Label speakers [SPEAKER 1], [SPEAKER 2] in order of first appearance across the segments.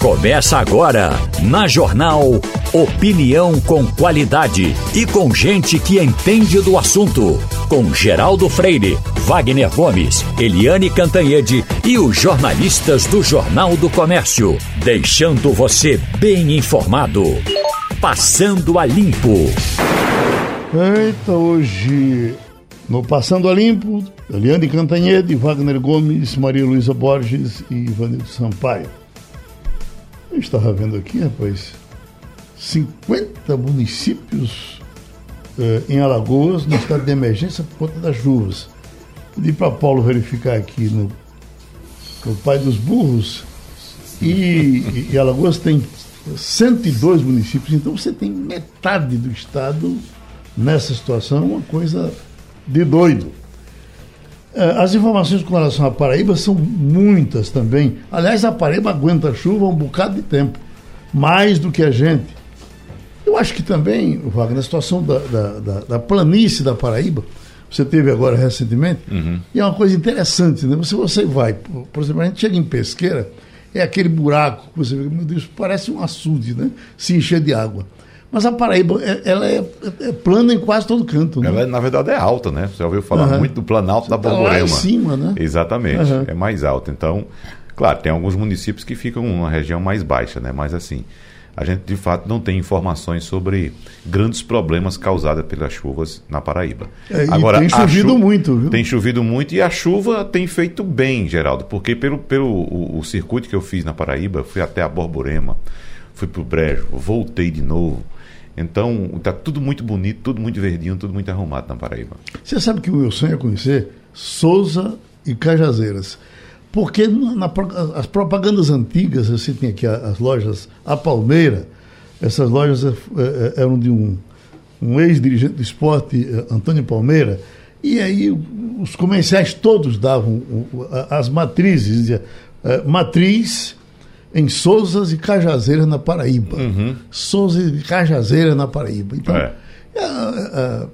[SPEAKER 1] Começa agora, na Jornal Opinião com qualidade e com gente que entende do assunto. Com Geraldo Freire, Wagner Gomes, Eliane Cantanhede e os jornalistas do Jornal do Comércio. Deixando você bem informado. Passando a Limpo.
[SPEAKER 2] Eita, hoje no Passando a Limpo, Eliane Cantanhede, Wagner Gomes, Maria Luísa Borges e Ivanildo Sampaio. Eu estava vendo aqui, rapaz, 50 municípios eh, em Alagoas no estado de emergência por conta das chuvas. Pedi para Paulo verificar aqui no, no Pai dos Burros e, e Alagoas tem 102 municípios, então você tem metade do estado nessa situação, uma coisa de doido. É, as informações com relação à Paraíba são muitas também. Aliás, a Paraíba aguenta chuva um bocado de tempo, mais do que a gente. Eu acho que também, Wagner, a situação da, da, da, da planície da Paraíba, você teve agora recentemente, uhum. e é uma coisa interessante, né? Se você vai, por exemplo, a gente chega em Pesqueira, é aquele buraco que você vê, meu Deus, parece um açude, né? Se encher de água. Mas a Paraíba, é, ela é, é, plana em quase todo canto. Né?
[SPEAKER 3] Ela, na verdade, é alta, né? Você já ouviu falar uhum. muito do Planalto Você da Borborema. Tá lá em
[SPEAKER 2] cima, né?
[SPEAKER 3] Exatamente, uhum. é mais alta. Então, claro, tem alguns municípios que ficam numa região mais baixa, né? Mas assim, a gente de fato não tem informações sobre grandes problemas causados pelas chuvas na Paraíba.
[SPEAKER 2] É, Agora, tem chovido muito, viu?
[SPEAKER 3] Tem chovido muito e a chuva tem feito bem, Geraldo, porque pelo, pelo o, o circuito que eu fiz na Paraíba, fui até a Borborema, fui para o Brejo, voltei de novo. Então, está tudo muito bonito, tudo muito verdinho, tudo muito arrumado na Paraíba.
[SPEAKER 2] Você sabe que o meu sonho é conhecer Souza e Cajazeiras. Porque na, as propagandas antigas, você tem aqui as lojas A Palmeira, essas lojas é, é, eram de um, um ex-dirigente do esporte, é, Antônio Palmeira, e aí os comerciais todos davam as matrizes, dizia, matriz em Souzas e Cajazeiras, na Paraíba. Uhum. Souzas e Cajazeiras, na Paraíba. Então, é. É, é,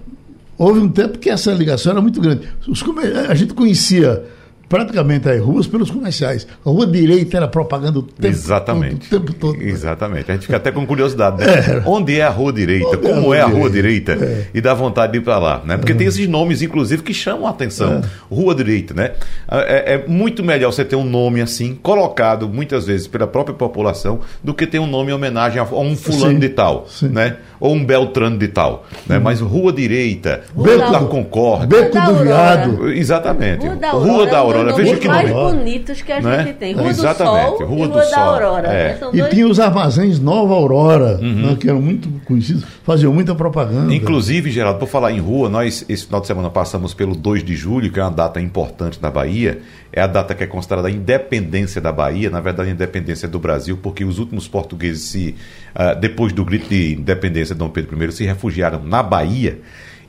[SPEAKER 2] houve um tempo que essa ligação era muito grande. Os, a gente conhecia praticamente as ruas pelos comerciais. A rua direita era propaganda o tempo
[SPEAKER 3] Exatamente.
[SPEAKER 2] todo. O tempo todo.
[SPEAKER 3] Exatamente. A gente fica até com curiosidade, né? É. Onde é a rua direita? Onde Como é a rua, é a rua direita? É. E dá vontade de ir para lá, né? Porque tem esses nomes, inclusive, que chamam a atenção. É. Rua direita, né? É, é, muito melhor você ter um nome assim, colocado muitas vezes pela própria população, do que ter um nome em homenagem a um fulano sim, de tal, sim. né? Ou um Beltrano de tal, né? Mas Rua Direita, Beco da Concórdia.
[SPEAKER 2] Beco do Viado.
[SPEAKER 3] Exatamente. Rua da Aurora. Rua da Aurora. Aurora.
[SPEAKER 4] Veja que mais bonitos que a né? gente tem. Rua
[SPEAKER 3] Exatamente.
[SPEAKER 4] do Sol
[SPEAKER 3] Rua
[SPEAKER 4] e
[SPEAKER 3] Rua
[SPEAKER 4] da Aurora.
[SPEAKER 2] É. Né? E dois... tinha os armazéns Nova Aurora, uhum. né, que eram muito conhecidos, faziam muita propaganda.
[SPEAKER 3] Inclusive, Geraldo, por falar em rua, nós esse final de semana passamos pelo 2 de julho, que é uma data importante na Bahia. É a data que é considerada a independência da Bahia, na verdade, a independência do Brasil, porque os últimos portugueses, se, uh, depois do grito de independência de Dom Pedro I, se refugiaram na Bahia.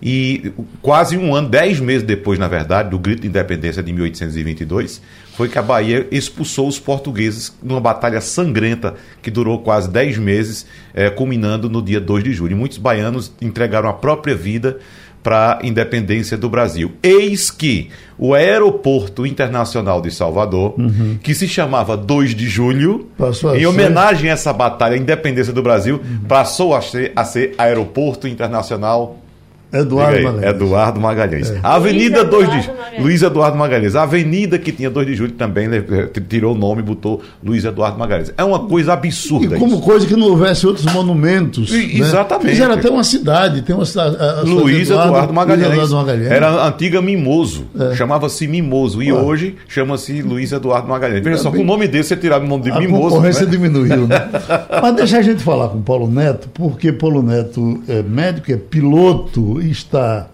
[SPEAKER 3] E quase um ano, dez meses depois, na verdade, do grito de independência de 1822, foi que a Bahia expulsou os portugueses numa batalha sangrenta que durou quase dez meses, é, culminando no dia 2 de julho. E muitos baianos entregaram a própria vida para a independência do Brasil. Eis que o Aeroporto Internacional de Salvador, uhum. que se chamava 2 de Julho, em homenagem a essa batalha, a independência do Brasil, uhum. passou a ser, a ser Aeroporto Internacional
[SPEAKER 2] Eduardo Magalhães.
[SPEAKER 3] Eduardo Magalhães. É. A Avenida 2 de Julho. Luiz Eduardo Magalhães. A avenida que tinha 2 de julho também né, tirou o nome e botou Luiz Eduardo Magalhães. É uma coisa absurda.
[SPEAKER 2] E como isso. coisa que não houvesse outros monumentos. E,
[SPEAKER 3] né? Exatamente.
[SPEAKER 2] Fizeram até uma cidade. Tem uma cidade.
[SPEAKER 3] Luiz Eduardo, Eduardo, Magalhães. Luiz Eduardo Magalhães. Era a antiga Mimoso. É. Chamava-se Mimoso. E hoje chama-se Luiz Eduardo Magalhães. Veja só, com o nome desse, você tirar o nome de
[SPEAKER 2] a
[SPEAKER 3] Mimoso.
[SPEAKER 2] A concorrência né? diminuiu. Né? Mas deixa a gente falar com o Paulo Neto, porque Paulo Neto é médico, é piloto está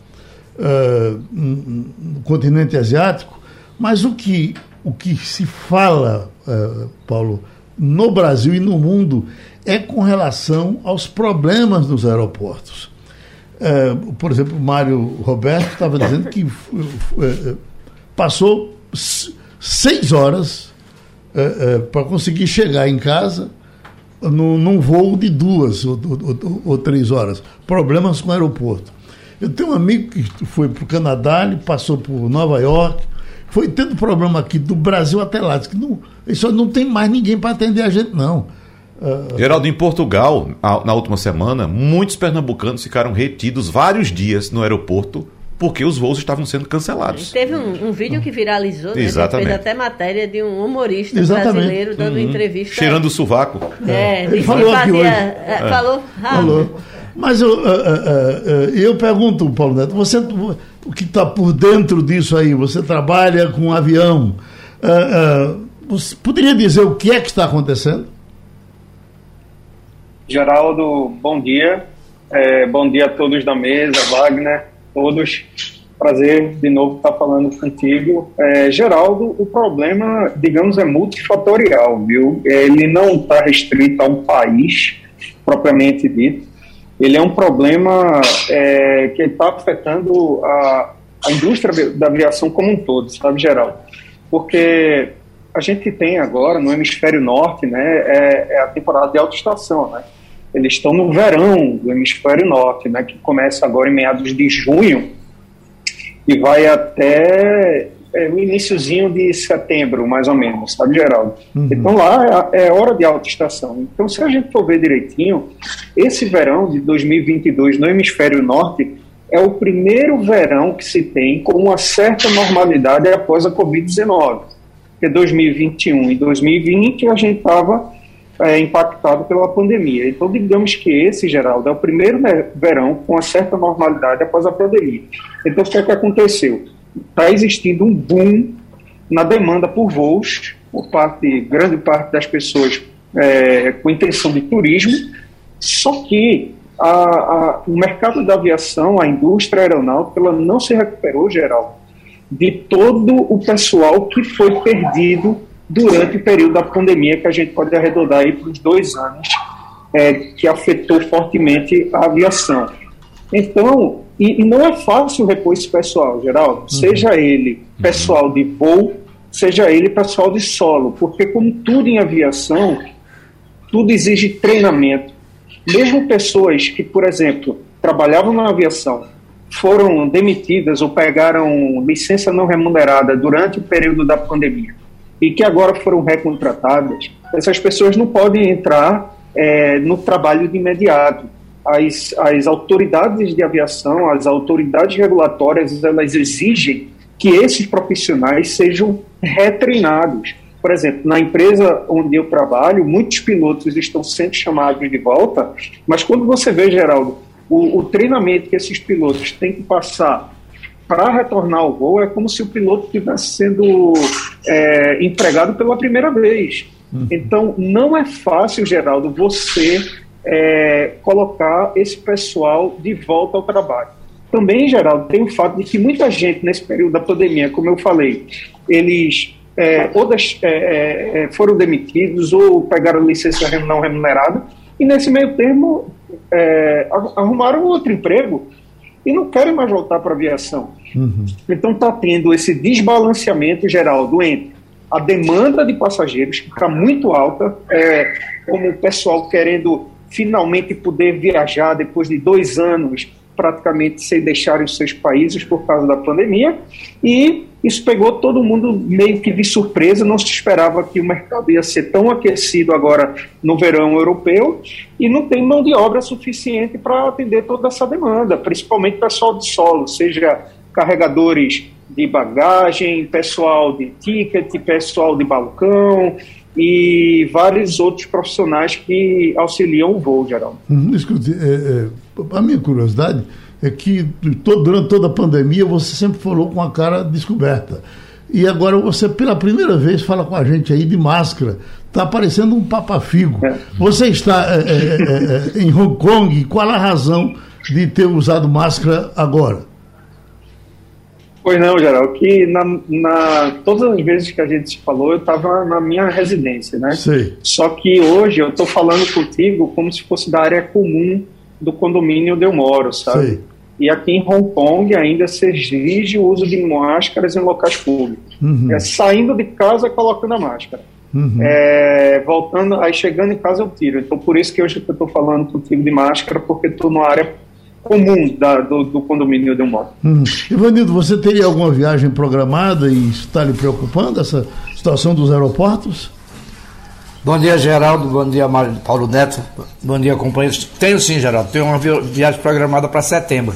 [SPEAKER 2] uh, no continente asiático, mas o que, o que se fala, uh, Paulo, no Brasil e no mundo é com relação aos problemas dos aeroportos. Uh, por exemplo, Mário Roberto estava dizendo que passou seis horas para conseguir chegar em casa num, num voo de duas ou, ou, ou, três horas. Problemas com o aeroporto. Eu tenho um amigo que foi para o Canadá, ele passou por Nova York, foi tendo problema aqui do Brasil até lá, que não, Isso não tem mais ninguém para atender a gente, não.
[SPEAKER 3] Uh... Geraldo, em Portugal, na última semana, muitos pernambucanos ficaram retidos vários dias no aeroporto porque os voos estavam sendo cancelados.
[SPEAKER 4] Teve um, um vídeo que viralizou, né? Exatamente. fez até matéria de um humorista Exatamente. brasileiro dando uhum. entrevista.
[SPEAKER 3] Cheirando o sovaco.
[SPEAKER 4] É, ele falou fazia, aqui hoje. É, é. Falou
[SPEAKER 2] Falou. Mas eu, uh, uh, uh, eu pergunto, Paulo Neto, você o que está por dentro disso aí? Você trabalha com um avião. você poderia dizer o que é que está acontecendo?
[SPEAKER 5] Geraldo, bom dia. É, bom dia a todos da mesa, Wagner, todos. Prazer de novo estar falando contigo. É, Geraldo, o problema, digamos, é multifatorial, viu? Ele não está restrito a um país propriamente dito. Ele é um problema é, que está afetando a, a indústria da aviação como um todo, sabe, Geraldo? Porque a gente tem agora no hemisfério norte, né, é, é a temporada de alta estação, né? Eles estão no verão do hemisfério norte, né, que começa agora em meados de junho e vai até é, o iníciozinho de setembro, mais ou menos, sabe, Geraldo? Uhum. Então lá é, é, hora de alta estação. Então, se a gente for ver direitinho, esse verão de 2022 no hemisfério norte é o primeiro verão que se tem com uma certa normalidade após a Covid-19. Porque 2021 e 2020 a gente estava é, impactado pela pandemia. Então, digamos que esse, Geraldo, é o primeiro verão com uma certa normalidade após a pandemia. Então, o que é que aconteceu? Está existindo um boom na demanda por voos por parte, grande parte das pessoas é, com intenção de turismo, só que a, a, o mercado da aviação, a indústria aeronáutica, ela não se recuperou, geral, de todo o pessoal que foi perdido durante o período da pandemia, que a gente pode arredondar aí para os dois anos, é, que afetou fortemente a aviação. Então, e, e, não é fácil repor esse pessoal, Geraldo, uhum. seja ele pessoal de voo, seja ele pessoal de solo, porque como tudo em aviação, tudo exige treinamento. Mesmo pessoas que, por exemplo, trabalhavam na aviação, foram demitidas ou pegaram licença não remunerada durante o período da pandemia e que agora foram recontratadas, essas pessoas não podem entrar é, no trabalho de imediato. As, as autoridades de aviação, as autoridades regulatórias, elas exigem que esses profissionais sejam retreinados. Por exemplo, na empresa onde eu trabalho, muitos pilotos estão sendo chamados de volta, mas quando você vê, Geraldo, o, o treinamento que esses pilotos têm que passar para retornar ao voo é como se o piloto estivesse sendo é, empregado pela primeira vez. Uhum. Então, não é fácil, Geraldo, você é, colocar esse pessoal de volta ao trabalho. Também, Geraldo, tem o fato de que muita gente nesse período da pandemia, como eu falei, eles é, ou das, é, é, é, foram demitidos ou pegaram licença não remunerada e nesse meio termo arrumaram outro emprego e não querem mais voltar para a aviação. Uhum. Então está tendo esse desbalanceamento geral entre a demanda de passageiros, que está muito alta, é, como o pessoal querendo finalmente poder viajar depois de dois anos praticamente sem deixarem os seus países por causa da pandemia, e isso pegou todo mundo meio que de surpresa, não se esperava que o mercado ia ser tão aquecido agora no verão europeu, e não tem mão de obra suficiente para atender toda essa demanda, principalmente pessoal de solo, seja carregadores de bagagem, pessoal de ticket, pessoal de balcão, e vários outros profissionais que auxiliam o voo, geral.
[SPEAKER 2] Uhum, escute, é, é, a minha curiosidade é que todo, durante toda a pandemia você sempre falou com a cara descoberta. E agora você, pela primeira vez, fala com a gente aí de máscara. Está parecendo um papafigo. É. Você está é, é, é, em Hong Kong, qual a razão de ter usado máscara agora?
[SPEAKER 5] Pois não, Geral, que na, na, todas as vezes que a gente se falou, eu estava na minha residência, né? Sim. Só que hoje eu estou falando contigo como se fosse da área comum do condomínio onde eu moro, sabe? Sim. E aqui em Hong Kong ainda se exige o uso de máscaras em locais públicos. Uhum. É, saindo de casa, colocando a máscara. Uhum. É, voltando, aí chegando em casa eu tiro. Então por isso que hoje eu estou falando contigo de máscara, porque estou numa área comum da, do, do, condomínio de um modo.
[SPEAKER 2] Hum. Ivanildo, você teria alguma viagem programada e está lhe preocupando essa situação dos aeroportos?
[SPEAKER 6] Bom dia, Geraldo. Bom dia, Paulo Neto. Bom dia, companheiros. Tenho sim, Geraldo. Tenho uma viagem programada para setembro.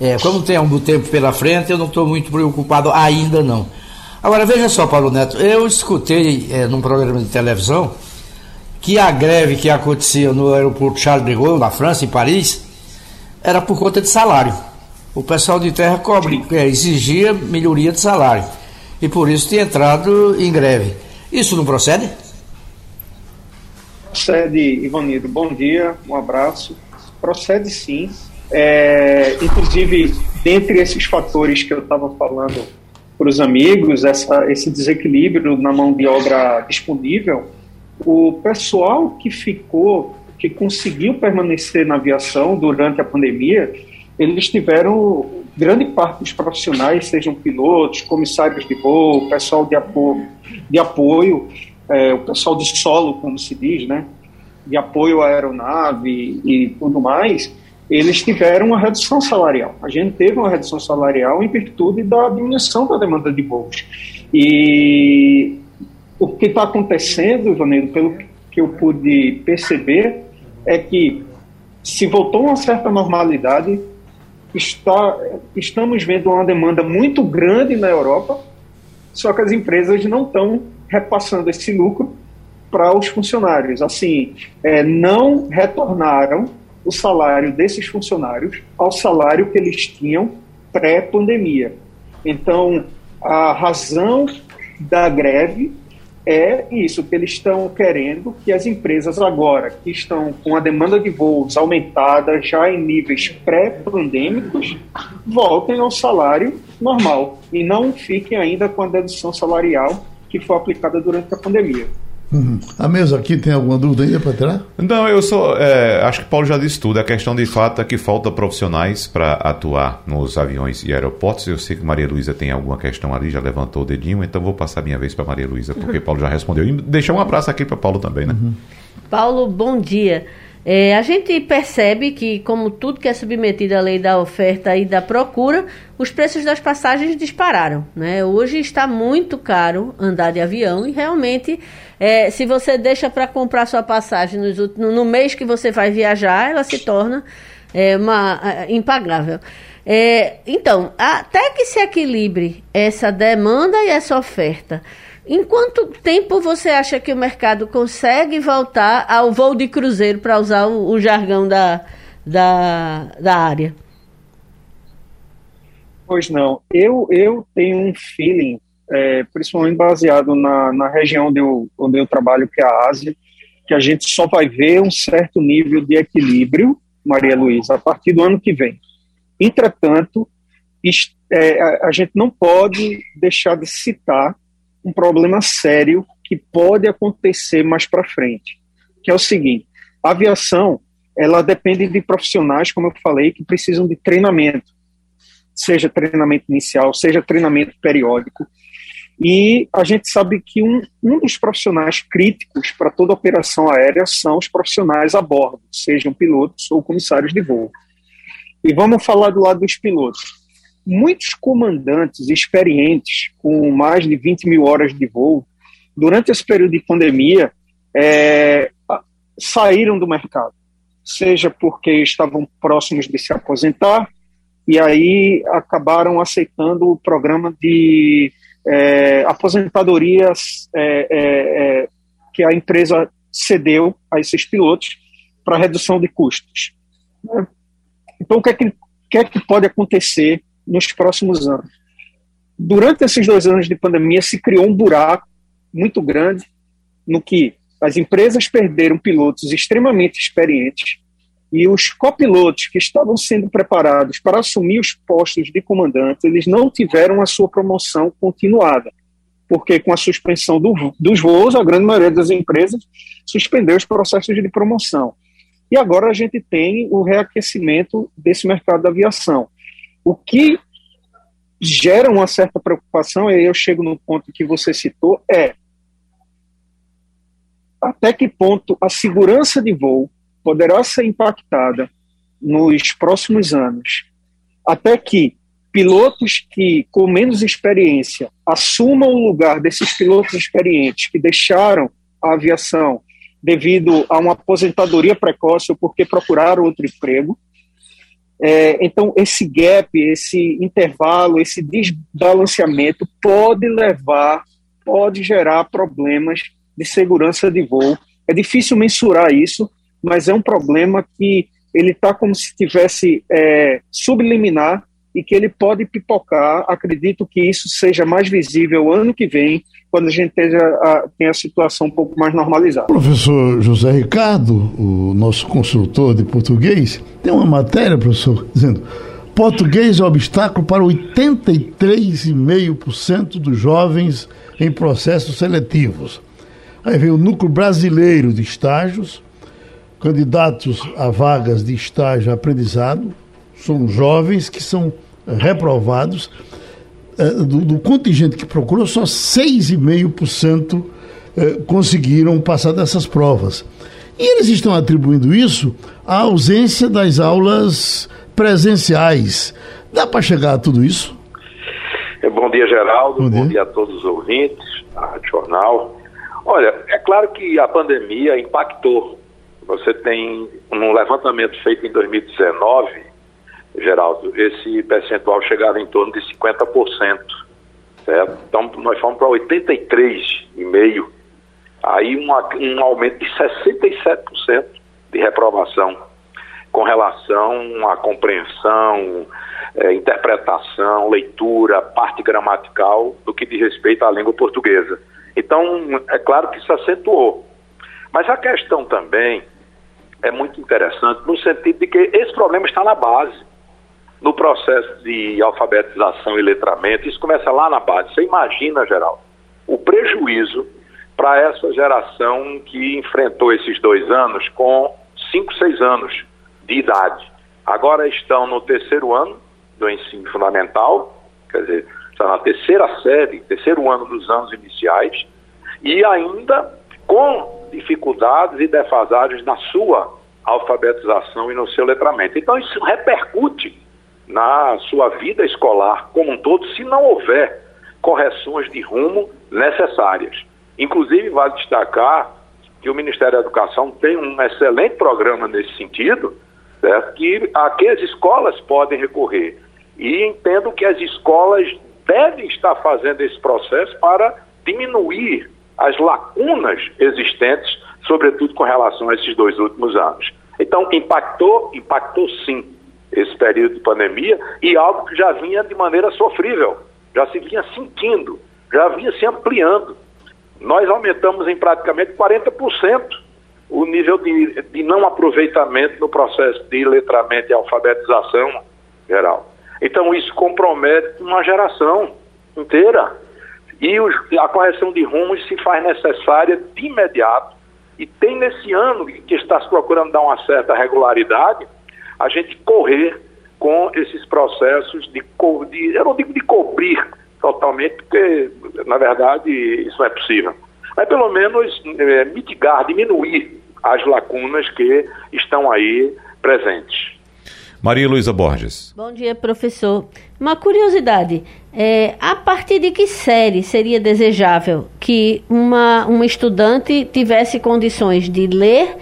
[SPEAKER 6] É, como tem um tempo pela frente, eu não estou muito preocupado ainda não. Agora, veja só, Paulo Neto. Eu escutei é, num programa de televisão que a greve que acontecia no aeroporto Charles de Gaulle, na França, em Paris, era por conta de salário. O pessoal de terra cobre, é, exigia melhoria de salário. E por isso tinha entrado em greve. Isso não procede?
[SPEAKER 5] Procede, Ivanido. Bom dia, um abraço. Procede sim. É, inclusive, dentre esses fatores que eu estava falando para os amigos, essa, esse desequilíbrio na mão de obra disponível, o pessoal que ficou, que conseguiu permanecer na aviação durante a pandemia, eles tiveram grande parte dos profissionais, sejam pilotos, comissários de voo, pessoal de apoio, de apoio é, o pessoal de solo, como se diz, né, de apoio à aeronave e tudo mais, eles tiveram uma redução salarial. A gente teve uma redução salarial em virtude da diminuição da demanda de voos. E o que está acontecendo, Ivanildo, pelo que eu pude perceber, é que se voltou uma certa normalidade, está, estamos vendo uma demanda muito grande na Europa, só que as empresas não estão repassando esse lucro para os funcionários. Assim, é, não retornaram o salário desses funcionários ao salário que eles tinham pré-pandemia. Então, a razão da greve é isso, que eles estão querendo que as empresas agora, que estão com a demanda de voos aumentada já em níveis pré-pandêmicos, voltem ao salário normal e não fiquem ainda com a dedução salarial que foi aplicada durante a pandemia.
[SPEAKER 2] Uhum. A mesa aqui tem alguma dúvida ainda para tirar?
[SPEAKER 3] Não, eu só é, acho que Paulo já disse tudo. A questão de fato é que falta profissionais para atuar nos aviões e aeroportos. Eu sei que Maria Luísa tem alguma questão ali, já levantou o dedinho, então vou passar minha vez para Maria Luísa, porque Paulo já respondeu. E deixar um abraço aqui para Paulo também, né? Uhum.
[SPEAKER 4] Paulo, bom dia. É, a gente percebe que, como tudo que é submetido à lei da oferta e da procura, os preços das passagens dispararam. Né? Hoje está muito caro andar de avião e realmente, é, se você deixa para comprar sua passagem nos, no, no, mês que você vai viajar, ela se torna é, uma, é, impagável. É, então, até que se equilibre essa demanda e essa oferta em quanto tempo você acha que o mercado consegue voltar ao voo de cruzeiro, para usar o, o, jargão da, da, da área?
[SPEAKER 5] Pois não. Eu, eu tenho um feeling, é, principalmente baseado na, na região onde eu, onde eu trabalho, que é a Ásia, que a gente só vai ver um certo nível de equilíbrio, Maria Luísa, a partir do ano que vem. Entretanto, é, a, gente não pode deixar de citar um problema sério que pode acontecer mais para frente, que é o seguinte: a aviação ela depende de profissionais, como eu falei, que precisam de treinamento, seja treinamento inicial, seja treinamento periódico. E a gente sabe que um, um dos profissionais críticos para toda operação aérea são os profissionais a bordo, sejam pilotos ou comissários de voo. E vamos falar do lado dos pilotos muitos comandantes experientes, com mais de 20 mil horas de voo, durante esse período de pandemia, é, saíram do mercado, seja porque estavam próximos de se aposentar, e aí acabaram aceitando o programa de é, aposentadorias é, é, é que a empresa cedeu a esses pilotos para redução de custos. Então, o que é que, que, é que pode acontecer nos próximos anos. Durante esses dois anos de pandemia, se criou um buraco muito grande no que as empresas perderam pilotos extremamente experientes e os copilotos que estavam sendo preparados para assumir os postos de comandante, eles não tiveram a sua promoção continuada, porque com a suspensão do, dos voos, a grande maioria das empresas suspendeu os processos de promoção. E agora a gente tem o reaquecimento desse mercado da aviação. O que gera uma certa preocupação, e aí eu chego no ponto que você citou, é até que ponto a segurança de voo poderá ser impactada nos próximos anos, até que pilotos que, com menos experiência, assumam o lugar desses pilotos experientes que deixaram a aviação devido a uma aposentadoria precoce ou porque procuraram outro emprego. É, então, esse gap, esse intervalo, esse desbalanceamento pode levar, pode gerar problemas de segurança de voo. É difícil mensurar isso, mas é um problema que ele está como se tivesse é, subliminar e que ele pode pipocar. Acredito que isso seja mais visível ano que vem, quando a gente tenha a, tenha a situação um pouco mais normalizada.
[SPEAKER 2] Professor José Ricardo, o nosso consultor de português, tem uma matéria, professor, dizendo português é obstáculo para 83,5% dos jovens em processos seletivos. Aí vem o núcleo brasileiro de estágios, candidatos a vagas de estágio aprendizado, são jovens que são reprovados. Eh, do, do contingente que procurou, só 6,5% eh, conseguiram passar dessas provas. E eles estão atribuindo isso à ausência das aulas presenciais. Dá para chegar a tudo isso?
[SPEAKER 7] Bom dia, Geraldo. Bom dia, Bom dia a todos os ouvintes da Rádio Jornal. Olha, é claro que a pandemia impactou. Você tem um levantamento feito em 2019 Geraldo, esse percentual chegava em torno de 50%. Certo? Então, nós fomos para 83,5%. Aí uma, um aumento de 67% de reprovação com relação à compreensão, é, interpretação, leitura, parte gramatical do que diz respeito à língua portuguesa. Então, é claro que isso acentuou. Mas a questão também é muito interessante no sentido de que esse problema está na base no processo de alfabetização e letramento, isso começa lá na base. Você imagina, geral, o prejuízo para essa geração que enfrentou esses dois anos com 5, 6 anos de idade. Agora estão no terceiro ano do ensino fundamental, quer dizer, está na terceira série, terceiro ano dos anos iniciais, e ainda com dificuldades e defasagens na sua alfabetização e no seu letramento. Então isso repercute na sua vida escolar como um todo, se não houver correções de rumo necessárias. Inclusive, vale destacar que o Ministério da Educação tem um excelente programa nesse sentido, certo? que a que as escolas podem recorrer. E entendo que as escolas devem estar fazendo esse processo para diminuir as lacunas existentes, sobretudo com relação a esses dois últimos anos. Então, impactou? Impactou sim esse período de pandemia e algo que já vinha de maneira sofrível, já se vinha sentindo, já vinha se ampliando. Nós aumentamos em praticamente 40% o nível de, de não aproveitamento no processo de letramento e alfabetização geral. Então isso compromete uma geração inteira. E os, a correção de rumos se faz necessária de imediato. E tem nesse ano que está se procurando dar uma certa regularidade, a gente correr com esses processos de, de eu não digo de cobrir totalmente, porque na verdade isso não é possível, mas pelo menos é, mitigar, diminuir as lacunas que estão aí presentes.
[SPEAKER 3] Maria Luísa Borges.
[SPEAKER 4] Bom dia, professor. Uma curiosidade: é, a partir de que série seria desejável que uma, uma estudante tivesse condições de ler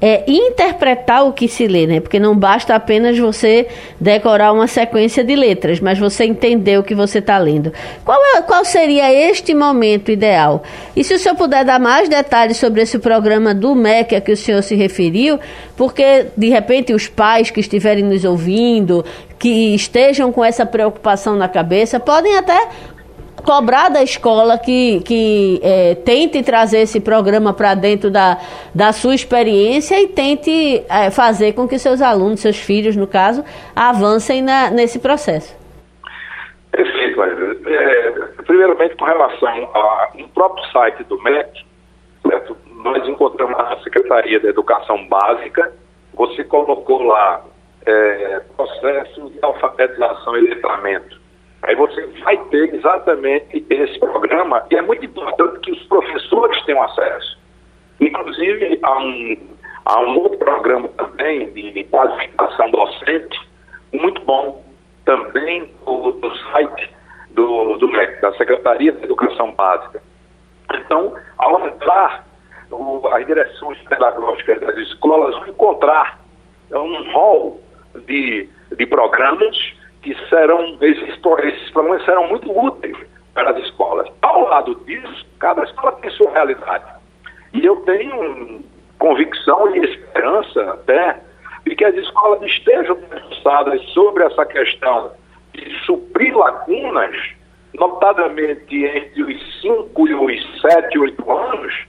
[SPEAKER 4] é interpretar o que se lê, né? Porque não basta apenas você decorar uma sequência de letras, mas você entender o que você está lendo. Qual, é, qual seria este momento ideal? E se o senhor puder dar mais detalhes sobre esse programa do MEC a que o senhor se referiu, porque de repente os pais que estiverem nos ouvindo, que estejam com essa preocupação na cabeça, podem até cobrar da escola que, que é, tente trazer esse programa para dentro da, da sua experiência e tente é, fazer com que seus alunos, seus filhos, no caso, avancem na, nesse processo.
[SPEAKER 7] Perfeito, é, primeiramente com relação ao próprio site do MEC, certo? nós encontramos na Secretaria da Educação Básica, você colocou lá é, processo de alfabetização e letramento Aí você vai ter exatamente esse programa e é muito importante que os professores tenham acesso. Inclusive, há um, há um outro programa também de qualificação docente, muito bom, também do, do site do, do MEC, da Secretaria da Educação Básica. Então, ao entrar, o, as direções pedagógicas das escolas vão encontrar um rol de, de programas que serão, esses, esses programas serão muito úteis para as escolas. Ao lado disso, cada escola tem sua realidade. E eu tenho convicção e esperança até de que as escolas estejam pensadas sobre essa questão de suprir lacunas, notadamente entre os 5 e os 7, 8 anos,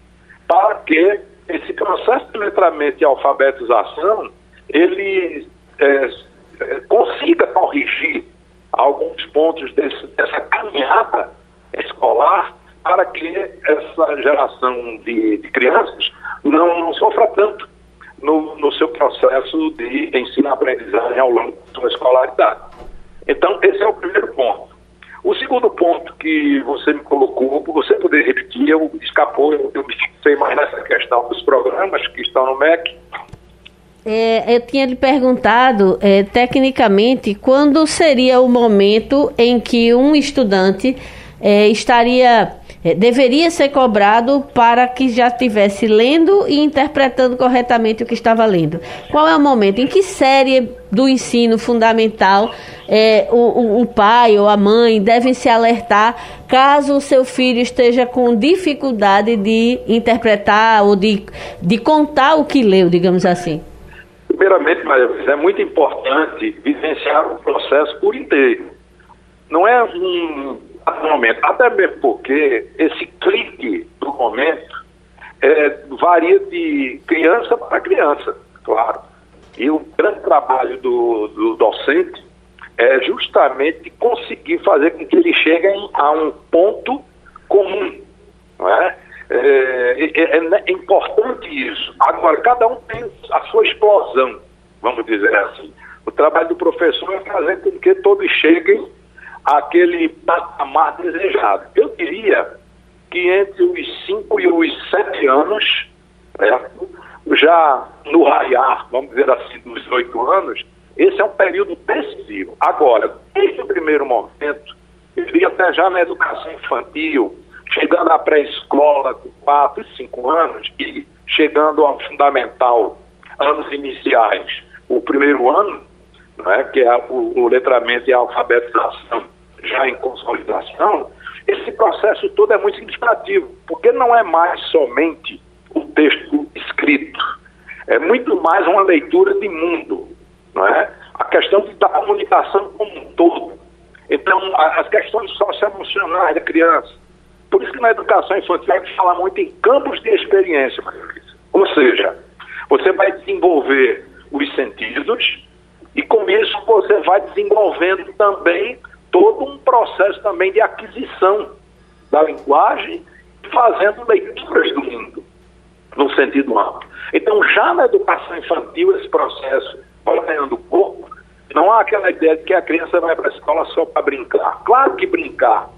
[SPEAKER 7] para que esse processo de letramento e alfabetização ele é, consiga corrigir alguns pontos desse, dessa caminhada escolar para que essa geração de, de crianças não, não, sofra tanto no, no seu processo de ensino-aprendizagem ao longo da sua escolaridade. Então, esse é o primeiro ponto. O segundo ponto que você me colocou, você poder repetir, eu escapou, eu, eu me fixei mais nessa questão dos programas que estão no MEC.
[SPEAKER 4] É, eu tinha lhe perguntado, é, tecnicamente, quando seria o momento em que um estudante é, estaria é, deveria ser cobrado para que já estivesse lendo e interpretando corretamente o que estava lendo. Qual é o momento? Em que série do ensino fundamental é, o, o, pai ou a mãe devem se alertar caso o seu filho esteja com dificuldade de interpretar ou de, de contar o que leu, digamos assim?
[SPEAKER 7] Primeiramente, Maria, é muito importante vivenciar o processo por inteiro. Não é um momento, até mesmo porque esse clique do momento é, varia de criança para criança, claro. E o grande trabalho do, do docente é justamente conseguir fazer com que eles cheguem a um ponto comum. Não é? É, é, é, importante isso. Agora, cada um tem a sua explosão, vamos dizer assim. O trabalho do professor é fazer com que todos cheguem àquele patamar desejado. Eu diria que entre os 5 e os 7 anos, certo? já no raiar, vamos dizer assim, dos 8 anos, esse é um período decisivo. Agora, desde o primeiro momento, eu diria até já na educação infantil, chegando à pré-escola com 4 e 5 anos e chegando ao fundamental, anos iniciais, o primeiro ano, né, que é o, o letramento e a alfabetização já em consolidação, esse processo todo é muito significativo, porque não é mais somente o texto escrito, é muito mais uma leitura de mundo, não é? A questão da comunicação como um todo. Então, as questões socioemocionais da criança, por isso que na educação infantil a gente fala muito em campos de experiência, Ou seja, você vai desenvolver os sentidos e com isso você vai desenvolvendo também todo um processo também de aquisição da linguagem, fazendo leituras do mundo, no sentido amplo. Então, já na educação infantil, esse processo vai ganhando corpo, não há aquela ideia de que a criança vai para a escola só para brincar. Claro que brincar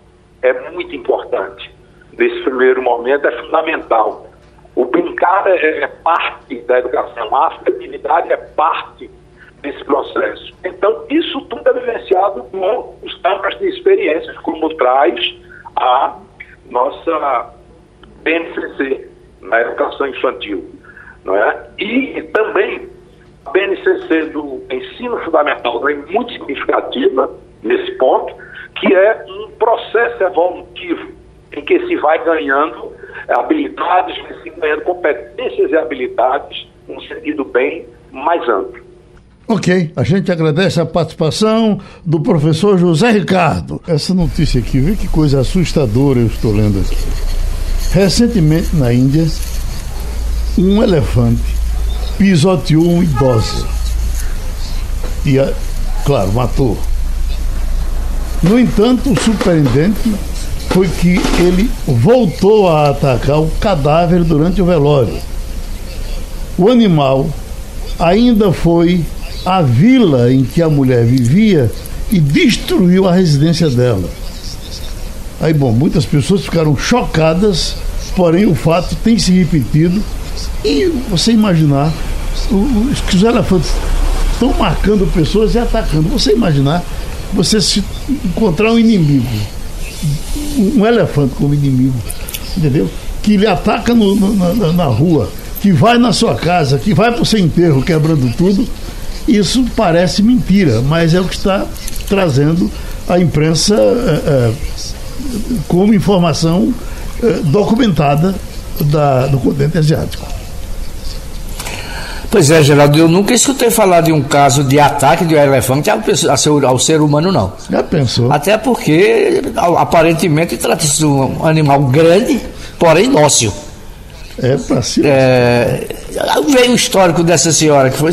[SPEAKER 7] é muito importante. Nesse primeiro momento é fundamental. O brincar é, é parte da educação, a afetividade é parte desse processo. Então, isso tudo é vivenciado com os campos de experiências, como traz a nossa BNCC na educação infantil. Não é? E também a BNCC do ensino fundamental é muito significativa nesse ponto, que é um processo evolutivo em que se vai ganhando habilidades, se ganhando competências e habilidades num sentido bem mais amplo.
[SPEAKER 2] Ok, a gente agradece a participação do professor José Ricardo. Essa notícia aqui, vê que coisa assustadora eu estou lendo aqui. Recentemente na Índia, um elefante pisoteou um idoso. E, claro, matou. No entanto, o surpreendente foi que ele voltou a atacar o cadáver durante o velório. O animal ainda foi à vila em que a mulher vivia e destruiu a residência dela. Aí, bom, muitas pessoas ficaram chocadas, porém o fato tem se repetido. E você imaginar, os, elefantes estão marcando pessoas e atacando. Você imaginar você se encontrar um inimigo, um elefante como inimigo, entendeu? Que lhe ataca no, na, na, rua, que vai na sua casa, que vai para o seu enterro quebrando tudo, isso parece mentira, mas é o que está trazendo a imprensa é, é, como informação é, documentada da, do continente asiático.
[SPEAKER 6] Pois é, Geraldo, eu nunca escutei falar de um caso de ataque de um elefante ao, ao ser humano, não.
[SPEAKER 2] Já pensou?
[SPEAKER 6] Até porque, aparentemente, trata-se de um animal grande, porém dócil.
[SPEAKER 2] É, para cima.
[SPEAKER 6] É, veio o histórico dessa senhora, que foi.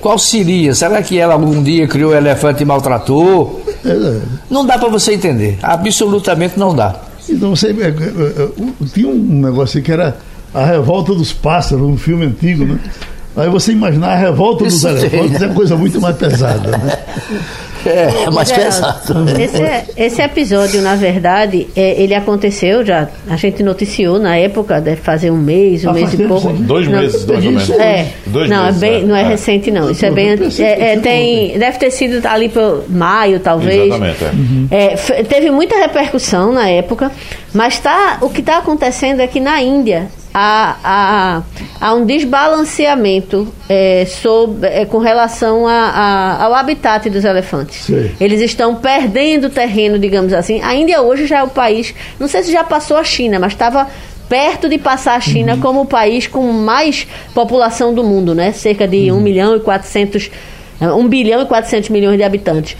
[SPEAKER 6] Qual seria? Será que ela algum dia criou um elefante e maltratou? É, é. Não dá para você entender. Absolutamente não dá.
[SPEAKER 2] Então você. É, é, tinha um negócio que era a revolta dos pássaros, um filme antigo, né? Aí você imaginar a revolta dos elefantes é coisa muito mais pesada, né?
[SPEAKER 6] É, mais pesado.
[SPEAKER 4] Esse, é, esse, episódio, na verdade, é, ele aconteceu já. A gente noticiou na época, deve fazer um mês, um ah, mês e pouco.
[SPEAKER 3] Dois não, meses, dois meses.
[SPEAKER 4] É, dois não, meses, é bem, é. não é, recente, não. Isso é bem. É, tem, deve ter sido ali por maio, talvez.
[SPEAKER 3] Exatamente.
[SPEAKER 4] É. teve muita repercussão na época, mas tá, o que está acontecendo é que na Índia há, há, há um desbalanceamento é, sobre, é, com relação a, a, ao habitat dos elefantes. Sim. Eles estão perdendo terreno, digamos assim. A Índia hoje já é o país, não sei se já passou a China, mas estava perto de passar a China uhum. como o país com mais população do mundo, né? Cerca de uhum. 1 milhão e 400 1 bilhão e 400 milhões de habitantes.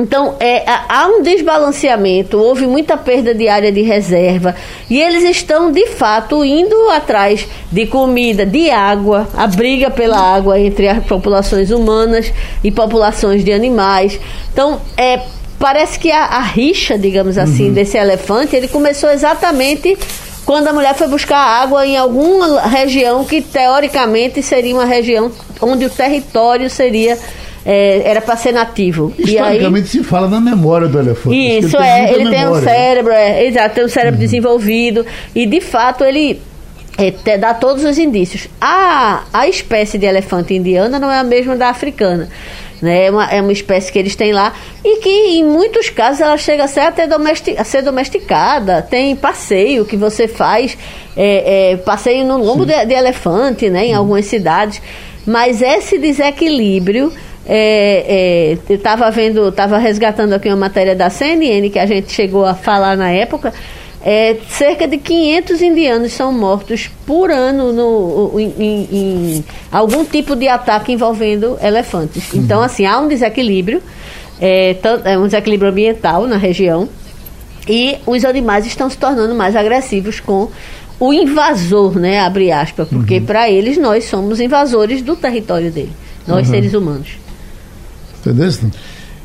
[SPEAKER 4] Então, é, há um desbalanceamento, houve muita perda de área de reserva e eles estão, de fato, indo atrás de comida, de água, a briga pela água entre as populações humanas e populações de animais. Então, é, parece que a, a rixa, digamos assim, uhum. desse elefante, ele começou exatamente quando a mulher foi buscar água em alguma região que, teoricamente, seria uma região onde o território seria é, era para ser nativo.
[SPEAKER 2] Historicamente aí, se fala na memória do elefante.
[SPEAKER 4] Isso, é, ele tem um né? cérebro, é, exato, tem um cérebro uhum. desenvolvido e de fato ele é, dá todos os indícios. A, a espécie de elefante indiana não é a mesma da africana. Né? É, uma, é uma espécie que eles têm lá e que em muitos casos ela chega a ser até domestic, a ser domesticada. Tem passeio que você faz, é, é, passeio no lombo de, de, elefante, né? em uhum. algumas cidades. Mas esse desequilíbrio é, é, eu estava vendo, estava resgatando aqui uma matéria da CNN que a gente chegou a falar na época. É, cerca de 500 indianos são mortos por ano no, em, em, em algum tipo de ataque envolvendo elefantes. Uhum. Então, assim, há um desequilíbrio, é, é, um desequilíbrio ambiental na região e os animais estão se tornando mais agressivos com o invasor, né, abre aspas, porque uhum. para eles nós somos invasores do território dele, nós uhum. seres humanos.
[SPEAKER 2] Entendeu?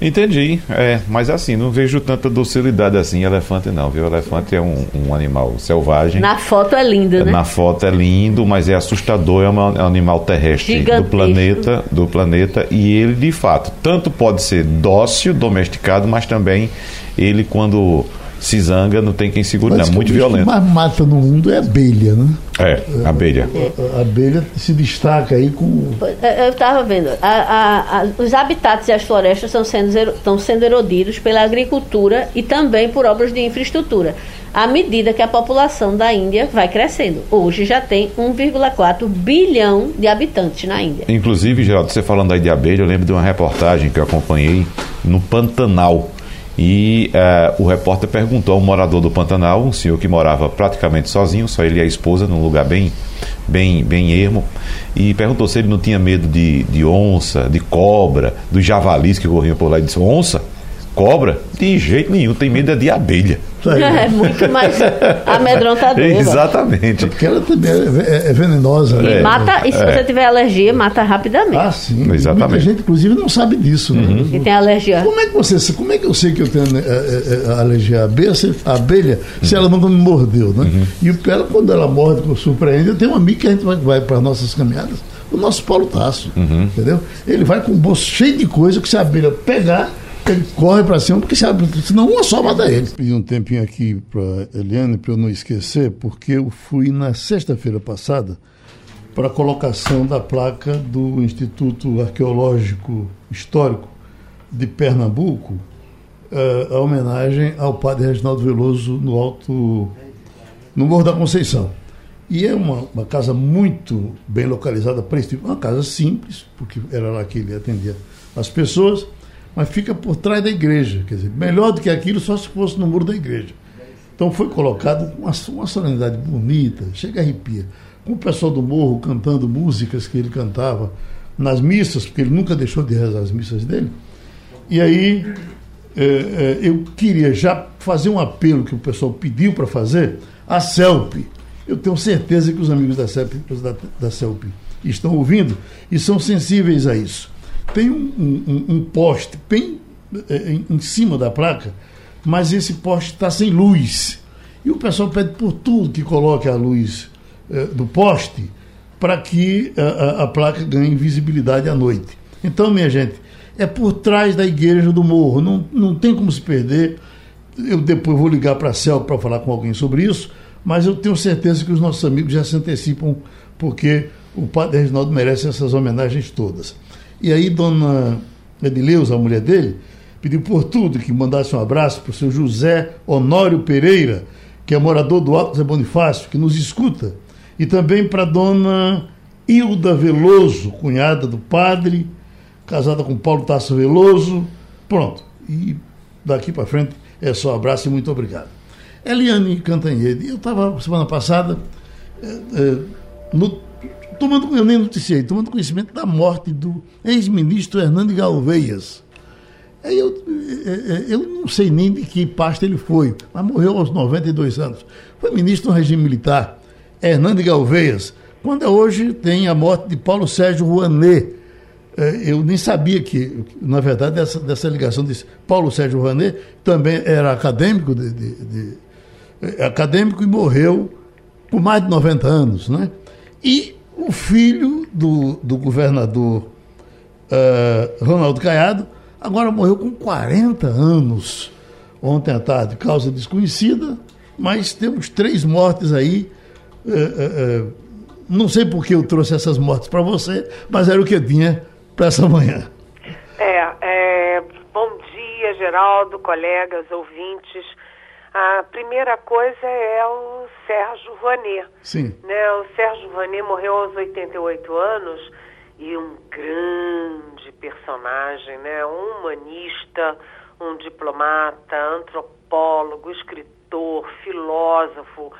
[SPEAKER 3] Entendi, é, mas assim, não vejo tanta docilidade assim elefante não, viu? Elefante é um, um animal selvagem.
[SPEAKER 4] Na foto é lindo, né?
[SPEAKER 3] Na foto é lindo, mas é assustador, é, uma, é um animal terrestre Gigantesco. do planeta, do planeta, e ele de fato, tanto pode ser dócil, domesticado, mas também ele quando se zanga, não tem quem segure, não. Muito violento. O que
[SPEAKER 2] mais mata no mundo é abelha, né?
[SPEAKER 3] É, abelha.
[SPEAKER 2] A, a, a abelha se destaca aí com.
[SPEAKER 4] Eu estava vendo, a, a, os habitats e as florestas estão sendo, estão sendo erodidos pela agricultura e também por obras de infraestrutura à medida que a população da Índia vai crescendo. Hoje já tem 1,4 bilhão de habitantes na Índia.
[SPEAKER 3] Inclusive, Geraldo, você falando aí de abelha, eu lembro de uma reportagem que eu acompanhei no Pantanal. E uh, o repórter perguntou ao morador do Pantanal, um senhor que morava praticamente sozinho, só ele e a esposa, num lugar bem, bem, bem ermo, e perguntou se ele não tinha medo de, de onça, de cobra, dos javalis que corriam por lá. E disse: Onça? Cobra? De jeito nenhum, tem medo é de abelha.
[SPEAKER 4] É muito mais amedrontador.
[SPEAKER 3] Exatamente. É
[SPEAKER 2] porque ela também é, é venenosa.
[SPEAKER 4] E,
[SPEAKER 2] né?
[SPEAKER 4] mata, e se é. você tiver alergia, mata rapidamente.
[SPEAKER 2] Ah, sim. Exatamente. Muita gente, inclusive, não sabe disso. Né?
[SPEAKER 4] Uhum. E tem alergia.
[SPEAKER 2] Como é que você, como é que eu sei que eu tenho é, é, alergia à abelha, se, a abelha, uhum. se ela nunca me mordeu, né? Uhum. E o pior, quando ela morde, que eu surpreendo, eu tenho um amigo que a gente vai, vai para as nossas caminhadas, o nosso Paulo Tasso, uhum. entendeu? Ele vai com um bolso cheio de coisa que se a abelha pegar, ele corre para cima, porque senão uma só mata ele. Pedi um tempinho aqui para Eliane, para eu não esquecer, porque eu fui na sexta-feira passada para a colocação da placa do Instituto Arqueológico Histórico de Pernambuco uh, a homenagem ao padre Reginaldo Veloso no alto no Morro da Conceição. E é uma, uma casa muito bem localizada para esse tipo. Uma casa simples, porque era lá que ele atendia as pessoas, mas fica por trás da igreja. Quer dizer, melhor do que aquilo só se fosse no muro da igreja. Então foi colocado uma, uma solenidade bonita, chega a arrepia, com o pessoal do morro cantando músicas que ele cantava nas missas, porque ele nunca deixou de rezar as missas dele. E aí é, é, eu queria já fazer um apelo que o pessoal pediu para fazer, a CELP. Eu tenho certeza que os amigos da CELP, da, da CELP estão ouvindo e são sensíveis a isso. Tem um, um, um poste bem é, em, em cima da placa, mas esse poste está sem luz. E o pessoal pede por tudo que coloque a luz é, do poste para que a, a, a placa ganhe visibilidade à noite. Então, minha gente, é por trás da igreja do morro, não, não tem como se perder. Eu depois vou ligar para a CEL para falar com alguém sobre isso, mas eu tenho certeza que os nossos amigos já se antecipam, porque o padre Reginaldo merece essas homenagens todas. E aí, dona Edileuza, a mulher dele, pediu por tudo que mandasse um abraço para o seu José Honório Pereira, que é morador do Alto Zé Bonifácio, que nos escuta, e também para dona Hilda Veloso, cunhada do padre, casada com Paulo Tasso Veloso. Pronto. E daqui para frente é só abraço e muito obrigado. Eliane Cantanhede, eu estava semana passada é, é, no, tomando, eu nem noticiei, tomando conhecimento da morte do ex-ministro Hernando Galveias. Eu, eu não sei nem de que pasta ele foi, mas morreu aos 92 anos. Foi ministro do regime militar, Hernando Galveias, quando hoje tem a morte de Paulo Sérgio Rouanet, é, eu nem sabia que, na verdade, dessa, dessa ligação desse Paulo Sérgio Rouanet também era acadêmico, de, de, de, é, acadêmico e morreu com mais de 90 anos. Né? E o filho do, do governador uh, Ronaldo Caiado agora morreu com 40 anos ontem à tarde, causa desconhecida, mas temos três mortes aí. Uh, uh, não sei por que eu trouxe essas mortes para você, mas era o que eu tinha para essa manhã.
[SPEAKER 8] É, é, bom dia, Geraldo, colegas, ouvintes. A primeira coisa é o Sérgio Rouanet.
[SPEAKER 2] Sim.
[SPEAKER 8] Né? O Sérgio Rouanet morreu aos 88 anos e um grande personagem, né? um humanista, um diplomata, antropólogo, escritor, filósofo,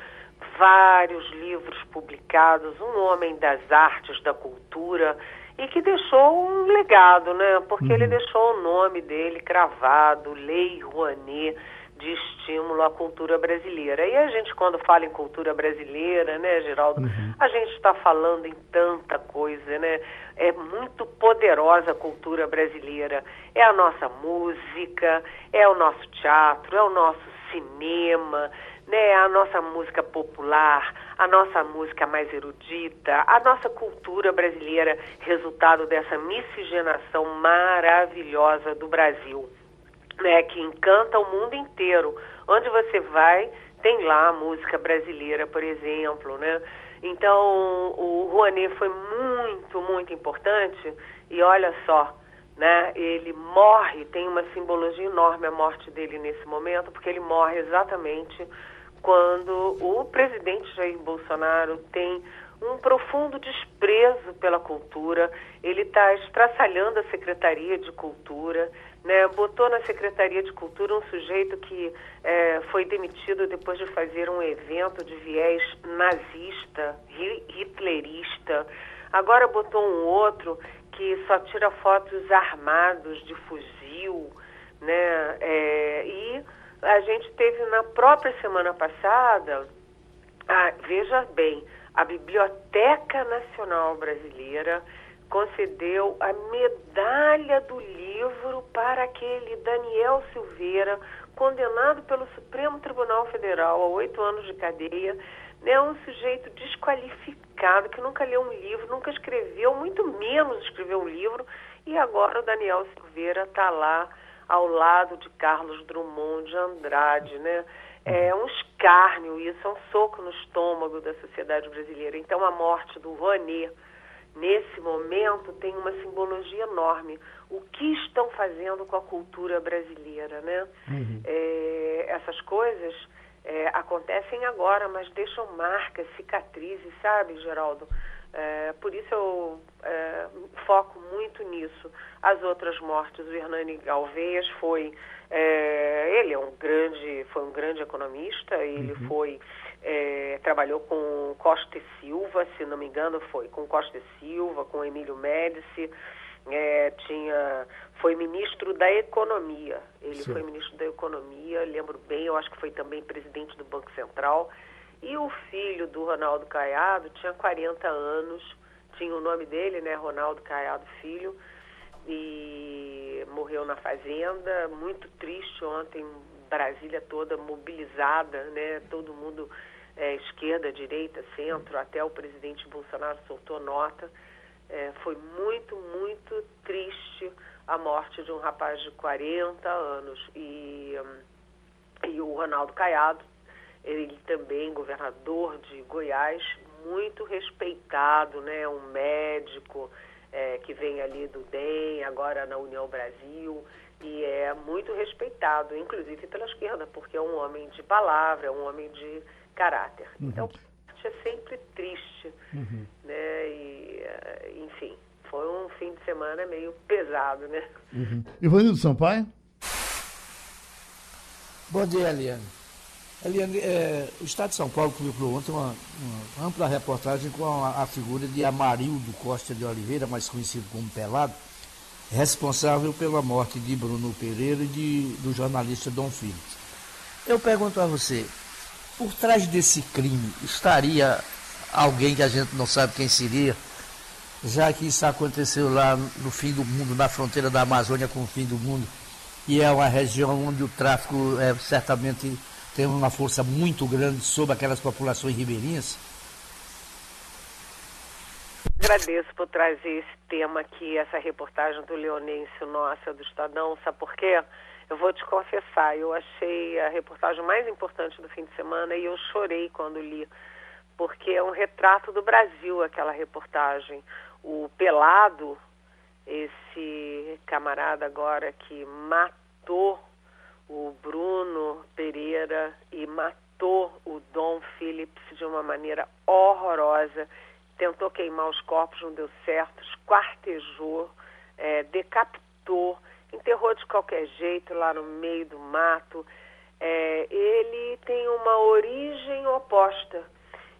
[SPEAKER 8] vários livros publicados, um homem das artes, da cultura e que deixou um legado, né? Porque uhum. ele deixou o nome dele cravado, Lei Rouanet, de estímulo à cultura brasileira. E a gente, quando fala em cultura brasileira, né, Geraldo, uhum. a gente está falando em tanta coisa, né? É muito poderosa a cultura brasileira. É a nossa música, é o nosso teatro, é o nosso cinema, né, a nossa música popular, a nossa música mais erudita, a nossa cultura brasileira, resultado dessa miscigenação maravilhosa do Brasil, né, que encanta o mundo inteiro. Onde você vai, tem lá música brasileira, por exemplo, né? Então, o Rouanet foi muito, muito importante e olha só, né? Ele morre, tem uma simbologia enorme a morte dele nesse momento, porque ele morre exatamente quando o presidente Jair Bolsonaro tem um profundo desprezo pela cultura, ele está estraçalhando a Secretaria de Cultura, né? botou na Secretaria de Cultura um sujeito que é, foi demitido depois de fazer um evento de viés nazista, hitlerista, agora botou um outro que só tira fotos armados de fuzil, né? É, e a gente teve na própria semana passada, a, veja bem, a Biblioteca Nacional Brasileira concedeu a medalha do livro para aquele Daniel Silveira, condenado pelo Supremo Tribunal Federal a oito anos de cadeia, né, um sujeito desqualificado que nunca leu um livro, nunca escreveu, muito menos escreveu um livro, e agora o Daniel Silveira está lá ao lado de Carlos Drummond de Andrade, né? É um escárnio isso, é um soco no estômago da sociedade brasileira. Então, a morte do Rouanet, nesse momento tem uma simbologia enorme. O que estão fazendo com a cultura brasileira, né? Uhum. É, essas coisas é, acontecem agora, mas deixam marcas, cicatrizes, sabe, Geraldo? É, por isso eu é, foco muito nisso. As outras mortes, o Hernani Galvez foi, é, ele é um grande, foi um grande economista, ele uhum. foi, é, trabalhou com Costa e Silva, se não me engano, foi com Costa e Silva, com Emílio Médici, é, tinha, foi ministro da Economia. Ele Sim. foi ministro da Economia, lembro bem, eu acho que foi também presidente do Banco Central. E o filho do Ronaldo Caiado tinha 40 anos, tinha o nome dele, né, Ronaldo Caiado Filho, e morreu na fazenda, muito triste ontem, Brasília toda mobilizada, né, todo mundo, é, esquerda, direita, centro, até o presidente Bolsonaro soltou nota. É, foi muito, muito triste a morte de um rapaz de 40 anos. E, um, e o Ronaldo Caiado ele também governador de Goiás, muito respeitado, né? Um médico é, que vem ali do DEM, agora na União Brasil, e é muito respeitado, inclusive pela esquerda, porque é um homem de palavra, é um homem de caráter. Uhum. Então, é sempre triste, uhum. né? E, é, enfim, foi um fim de semana meio pesado, né?
[SPEAKER 2] Uhum. Ivanildo Sampaio?
[SPEAKER 6] Bom dia, Eliane. Eliane, é, o Estado de São Paulo publicou ontem uma, uma ampla reportagem com a, a, figura de Amarildo Costa de Oliveira, mais conhecido como Pelado, responsável pela morte de Bruno Pereira e de, do jornalista Dom Phillips. Eu pergunto a você, por trás desse crime estaria alguém que a gente não sabe quem seria, já que isso aconteceu lá no fim do mundo, na fronteira da Amazônia com o fim do mundo, e é uma região onde o tráfico é certamente tem uma força muito grande sobre aquelas populações ribeirinhas?
[SPEAKER 8] Agradeço por trazer esse tema aqui, essa reportagem do Leonêncio Nossa, do Estadão. Sabe por quê? Eu vou te confessar, eu achei a reportagem mais importante do fim de semana e eu chorei quando li, porque é um retrato do Brasil aquela reportagem. O Pelado, esse camarada agora que matou o Bruno Pereira e matou o Dom Phillips de uma maneira horrorosa. Tentou queimar os corpos, não deu certo, esquartejou, é, decapitou, enterrou de qualquer jeito lá no meio do mato. É, ele tem uma origem oposta.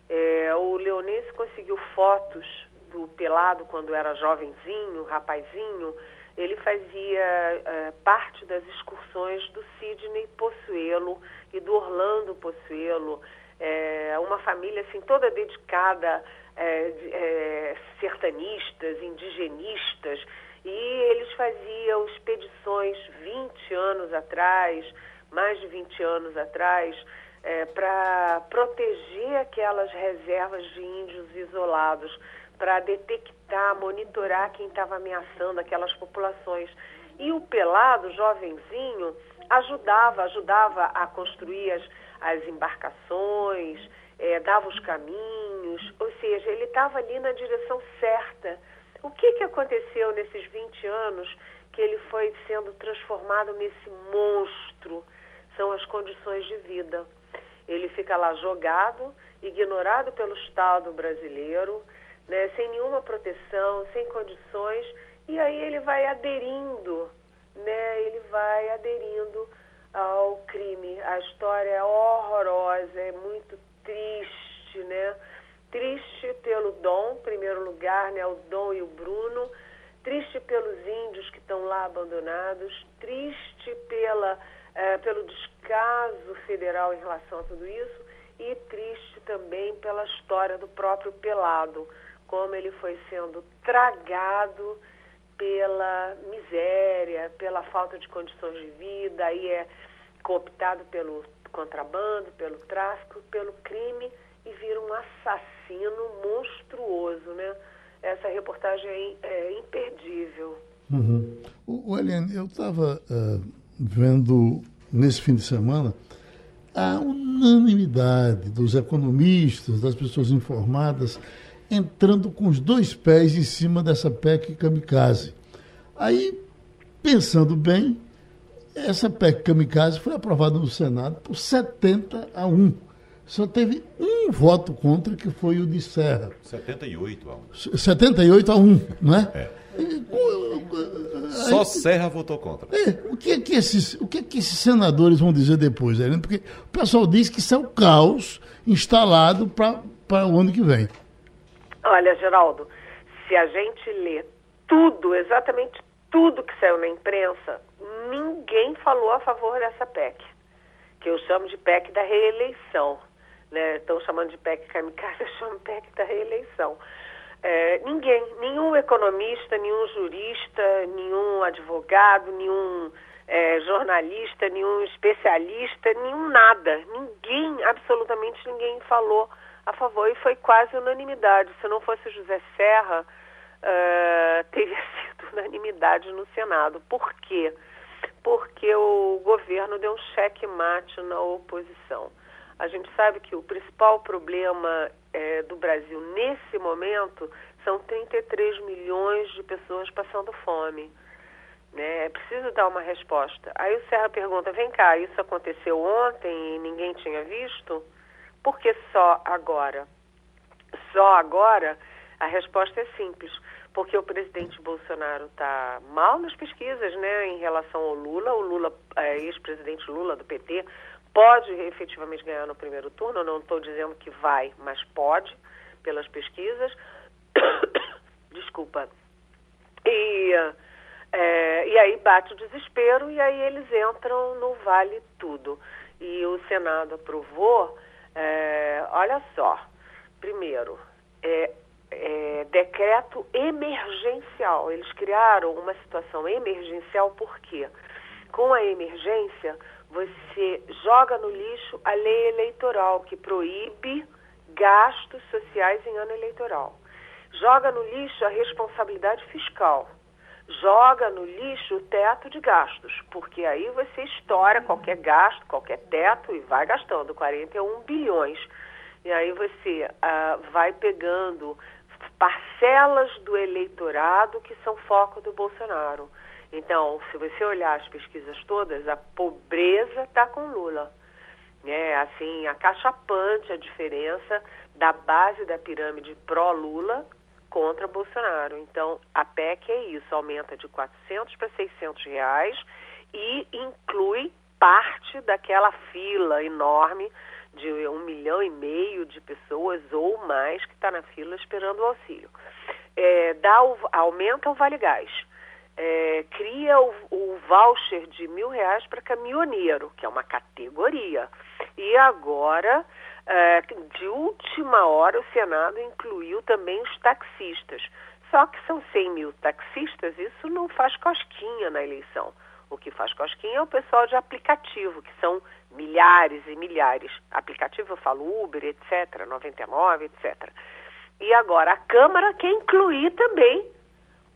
[SPEAKER 8] É, o Leonense conseguiu fotos do Pelado quando era jovenzinho, rapazinho, ele fazia uh, parte das excursões do Sidney Possuelo e do Orlando Possuelo, é, uma família assim toda dedicada é, é, sertanistas, indigenistas, e eles faziam expedições 20 anos atrás, mais de 20 anos atrás, é, para proteger aquelas reservas de índios isolados para detectar, monitorar quem estava ameaçando aquelas populações. E o pelado, jovenzinho, ajudava, ajudava a construir as, as embarcações, é, dava os caminhos, ou seja, ele estava ali na direção certa. O que, que aconteceu nesses 20 anos que ele foi sendo transformado nesse monstro? São as condições de vida. Ele fica lá jogado, ignorado pelo Estado brasileiro, né, sem nenhuma proteção, sem condições, e aí ele vai aderindo, né, ele vai aderindo ao crime. A história é horrorosa, é muito triste, né? Triste pelo Dom, em primeiro lugar, né, o Dom e o Bruno, triste pelos índios que estão lá abandonados, triste pela, eh, pelo descaso federal em relação a tudo isso. E triste também pela história do próprio Pelado. Como ele foi sendo tragado pela miséria, pela falta de condições de vida, aí é cooptado pelo contrabando, pelo tráfico, pelo crime e vira um assassino monstruoso, né? Essa reportagem é, é imperdível.
[SPEAKER 2] Uhum. O, Eliane, eu estava uh, vendo nesse fim de semana a unanimidade dos economistas, das pessoas informadas entrando com os dois pés em cima dessa PEC kamikaze. Aí, pensando bem, essa PEC kamikaze foi aprovada no Senado por 70 a 1. Só teve um voto contra, que foi o de Serra.
[SPEAKER 3] 78 a
[SPEAKER 2] 1. 78 a 1, não é?
[SPEAKER 3] É. Só Serra votou contra.
[SPEAKER 2] É, o, que é que esses, o que é que esses senadores vão dizer depois, Helena? Porque o pessoal diz que isso é o caos instalado para o ano que vem.
[SPEAKER 8] Olha, Geraldo, se a gente lê tudo, exatamente tudo que saiu na imprensa, ninguém falou a favor dessa PEC, que eu chamo de PEC da reeleição. Né? Estão chamando de PEC kamikaze, eu PEC da reeleição. É, ninguém, nenhum economista, nenhum jurista, nenhum advogado, nenhum é, jornalista, nenhum especialista, nenhum nada. Ninguém, absolutamente ninguém falou a favor e foi quase unanimidade. Se não fosse José Serra, uh, teria sido unanimidade no Senado. Por quê? Porque o governo deu um cheque-mate na oposição. A gente sabe que o principal problema é, do Brasil nesse momento são 33 milhões de pessoas passando fome. Né? É preciso dar uma resposta. Aí o Serra pergunta: vem cá, isso aconteceu ontem e ninguém tinha visto? Por que só agora? Só agora? A resposta é simples, porque o presidente Bolsonaro está mal nas pesquisas, né, em relação ao Lula. O Lula, é, ex-presidente Lula do PT, pode efetivamente ganhar no primeiro turno, não estou dizendo que vai, mas pode, pelas pesquisas. Desculpa. E, é, e aí bate o desespero e aí eles entram no vale tudo. E o Senado aprovou, é, olha só, primeiro, é, é, decreto emergencial. Eles criaram uma situação emergencial porque com a emergência você joga no lixo a lei eleitoral que proíbe gastos sociais em ano eleitoral. Joga no lixo a responsabilidade fiscal. Joga no lixo o teto de gastos, porque aí você estoura qualquer gasto, qualquer teto e vai gastando 41 bilhões. E aí você ah, vai pegando parcelas do eleitorado que são foco do Bolsonaro. Então, se você olhar as pesquisas todas, a pobreza está com Lula. É assim, acachapante a diferença da base da pirâmide pró-Lula contra Bolsonaro. Então, a PEC é isso, aumenta de 400 para 600 reais e inclui parte daquela fila enorme de um milhão e meio de pessoas ou mais que está na fila esperando o auxílio. É, dá o, aumenta o Vale Gás é, cria o, o, voucher de mil reais para caminhoneiro, que é uma categoria. E agora, é, de última hora, o Senado incluiu também os taxistas. Só que são 100 mil taxistas, isso não faz cosquinha na eleição. O que faz cosquinha é o pessoal de aplicativo, que são milhares e milhares. Aplicativo, eu falo Uber, etc., 99, etc. E agora a Câmara quer incluir também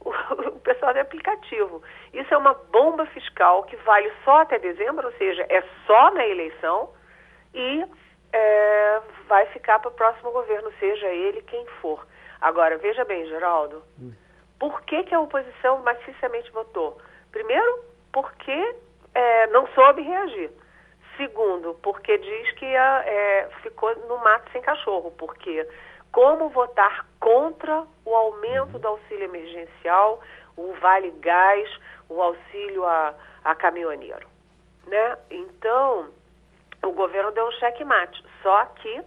[SPEAKER 8] o, pessoal de aplicativo. Isso é uma bomba fiscal que vale só até dezembro, ou seja, é só na eleição e é, vai ficar para o próximo governo, seja ele quem for. Agora, veja bem, Geraldo, por que, que a oposição maciçamente votou? Primeiro, porque é, não soube reagir. Segundo, porque diz que é, ficou no mato sem cachorro, porque como votar contra o aumento do auxílio emergencial, o vale gás, o auxílio a, a caminhoneiro. Né? Então, o governo deu um cheque-mate. Só que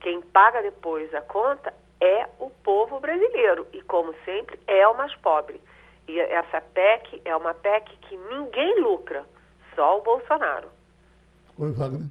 [SPEAKER 8] quem paga depois a conta é o povo brasileiro. E, como sempre, é o mais pobre. E essa PEC é uma PEC que ninguém lucra, só o Bolsonaro.
[SPEAKER 2] Oi, Wagner.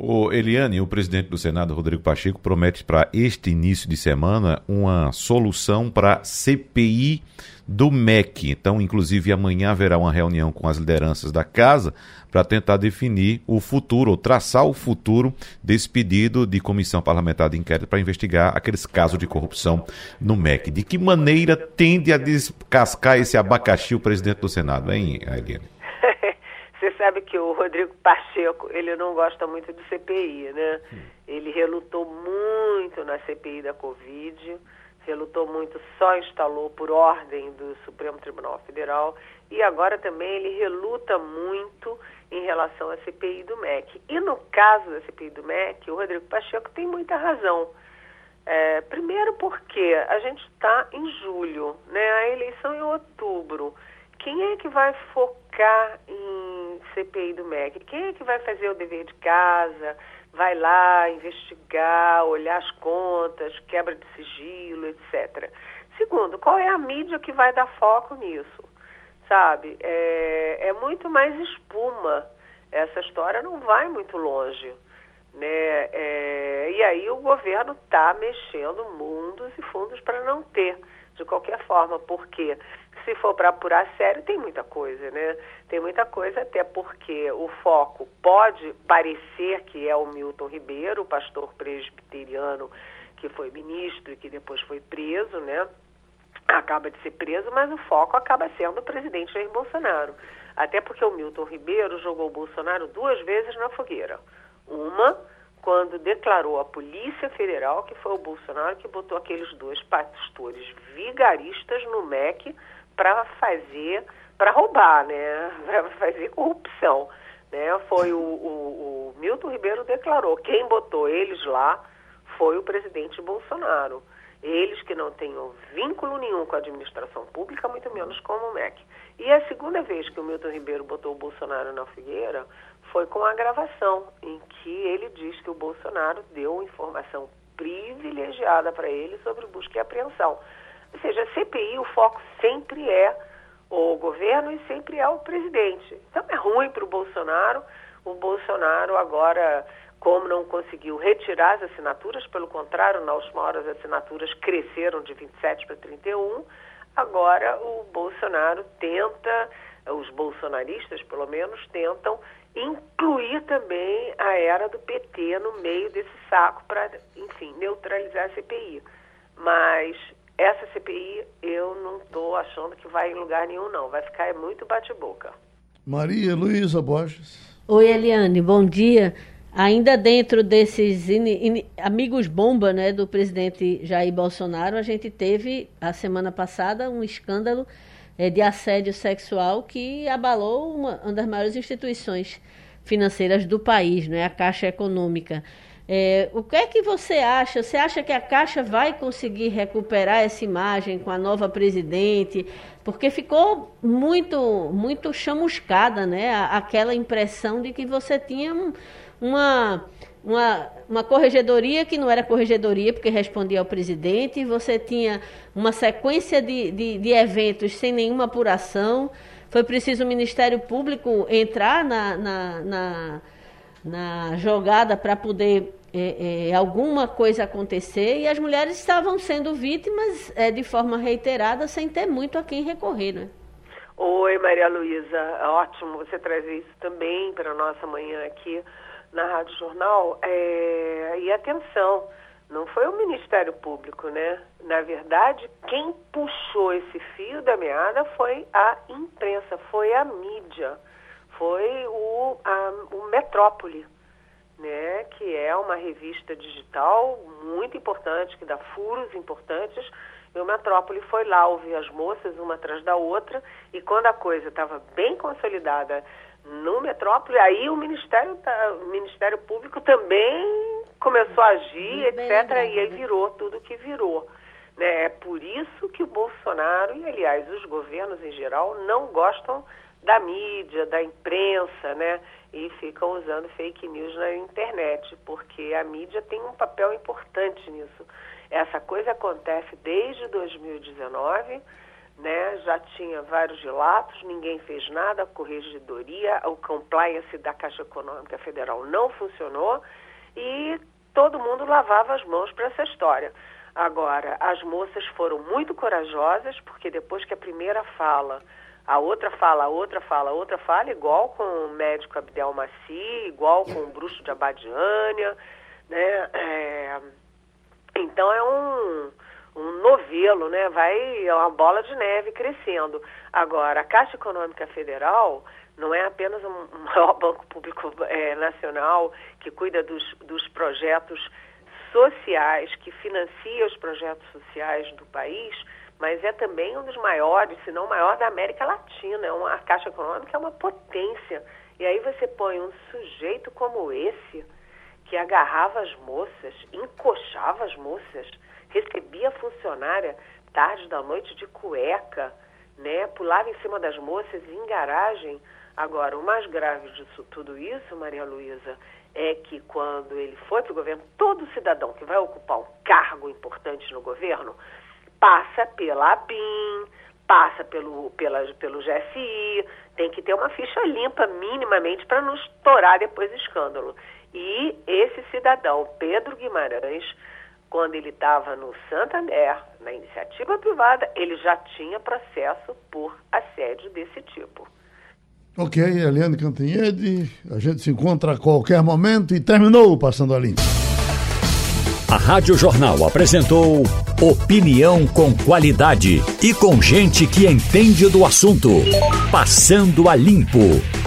[SPEAKER 3] O Eliane, o presidente do Senado, Rodrigo Pacheco, promete para este início de semana uma solução para CPI do MEC. Então, inclusive, amanhã haverá uma reunião com as lideranças da casa para tentar definir o futuro, ou traçar o futuro desse pedido de comissão parlamentar de inquérito para investigar aqueles casos de corrupção no MEC. De que maneira tende a descascar esse abacaxi o presidente do Senado, hein, Eliane?
[SPEAKER 8] Sabe que o Rodrigo Pacheco, ele não gosta muito de CPI, né? Hum. Ele relutou muito na CPI da Covid, relutou muito, só instalou por ordem do Supremo Tribunal Federal e agora também ele reluta muito em relação à CPI do MEC. E no caso da CPI do MEC, o Rodrigo Pacheco tem muita razão. É, primeiro porque a gente está em julho, né? a eleição é em outubro. Quem é que vai focar em CPI do MEC? Quem é que vai fazer o dever de casa? Vai lá investigar, olhar as contas, quebra de sigilo, etc. Segundo, qual é a mídia que vai dar foco nisso? Sabe? É, é muito mais espuma. Essa história não vai muito longe. Né? É, e aí o governo está mexendo mundos e fundos para não ter, de qualquer forma, porque se for para apurar sério, tem muita coisa, né? Tem muita coisa, até porque o foco pode parecer que é o Milton Ribeiro, o pastor presbiteriano que foi ministro e que depois foi preso, né? Acaba de ser preso, mas o foco acaba sendo o presidente Jair Bolsonaro. Até porque o Milton Ribeiro jogou o Bolsonaro duas vezes na fogueira. Uma, quando declarou à Polícia Federal que foi o Bolsonaro que botou aqueles dois pastores vigaristas no MEC para fazer, para roubar, né? Para fazer corrupção. Né? Foi o, o, o Milton Ribeiro declarou, quem botou eles lá foi o presidente Bolsonaro. Eles que não tenham vínculo nenhum com a administração pública, muito menos com o MEC. E a segunda vez que o Milton Ribeiro botou o Bolsonaro na figueira foi com a gravação, em que ele diz que o Bolsonaro deu informação privilegiada para ele sobre busca e apreensão. Ou seja, a CPI, o foco sempre é o governo e sempre é o presidente. Então é ruim para o Bolsonaro. O Bolsonaro agora, como não conseguiu retirar as assinaturas, pelo contrário, na última hora as assinaturas cresceram de 27 para 31, agora o Bolsonaro tenta, os bolsonaristas pelo menos tentam incluir também a era do PT no meio desse saco para, enfim, neutralizar a CPI. Mas essa CPI eu não estou achando que vai em lugar nenhum, não. Vai ficar muito bate-boca.
[SPEAKER 2] Maria Luísa Borges.
[SPEAKER 4] Oi, Eliane, bom dia. Ainda dentro desses in, in, amigos bomba né, do presidente Jair Bolsonaro, a gente teve, a semana passada, um escândalo é, de assédio sexual que abalou uma, uma das maiores instituições financeiras do país, né, a Caixa Econômica. É, o que é que você acha? Você acha que a Caixa vai conseguir recuperar essa imagem com a nova presidente? Porque ficou muito, muito chamuscada, né? Aquela impressão de que você tinha uma, uma, uma corregedoria que não era corregedoria, porque respondia ao presidente, você tinha uma sequência de, de, de eventos sem nenhuma apuração. Foi preciso o Ministério Público entrar na, na, na, na jogada para poder é, é, alguma coisa acontecer e as mulheres estavam sendo vítimas é, de forma reiterada sem ter muito a quem recorrer, né?
[SPEAKER 8] Oi, Maria Luísa, ótimo você trazer isso também para a nossa manhã aqui na Rádio Jornal. É, e atenção, não foi o Ministério Público, né? Na verdade, quem puxou esse fio da meada foi a imprensa, foi a mídia, foi o, a, o Metrópole né, que é uma revista digital muito importante, que dá furos importantes. E o Metrópole foi lá ouvir as moças uma atrás da outra, e quando a coisa estava bem consolidada no Metrópole, aí o Ministério, o Ministério Público também começou a agir, etc., e aí virou tudo que virou. Né? É por isso que o Bolsonaro, e aliás os governos em geral, não gostam da mídia, da imprensa, né? E ficam usando fake news na internet, porque a mídia tem um papel importante nisso. Essa coisa acontece desde 2019, né? Já tinha vários relatos, ninguém fez nada, a corregedoria, o compliance da Caixa Econômica Federal não funcionou e todo mundo lavava as mãos para essa história. Agora, as moças foram muito corajosas, porque depois que a primeira fala a outra fala, a outra fala, a outra fala, igual com o médico Abdel Maci, igual com o bruxo de Abadiânia, né? É, então é um, um novelo, né? Vai, é uma bola de neve crescendo. Agora, a Caixa Econômica Federal não é apenas um, maior banco público é, nacional que cuida dos, dos projetos sociais, que financia os projetos sociais do país, mas é também um dos maiores, se não o maior da América Latina. É uma a Caixa Econômica é uma potência. E aí você põe um sujeito como esse, que agarrava as moças, encoxava as moças, recebia funcionária tarde da noite de cueca, né? Pulava em cima das moças em garagem. Agora, o mais grave disso tudo isso, Maria Luísa, é que quando ele foi para o governo, todo cidadão que vai ocupar um cargo importante no governo passa pela ABIN, passa pelo, pela, pelo GSI, tem que ter uma ficha limpa minimamente para não estourar depois escândalo. E esse cidadão, Pedro Guimarães, quando ele estava no Santander, na iniciativa privada, ele já tinha processo por assédio desse tipo.
[SPEAKER 2] Ok, Eliane Cantanhede, a gente se encontra a qualquer momento e terminou o Passando a Limpo.
[SPEAKER 1] A Rádio Jornal apresentou opinião com qualidade e com gente que entende do assunto. Passando a Limpo.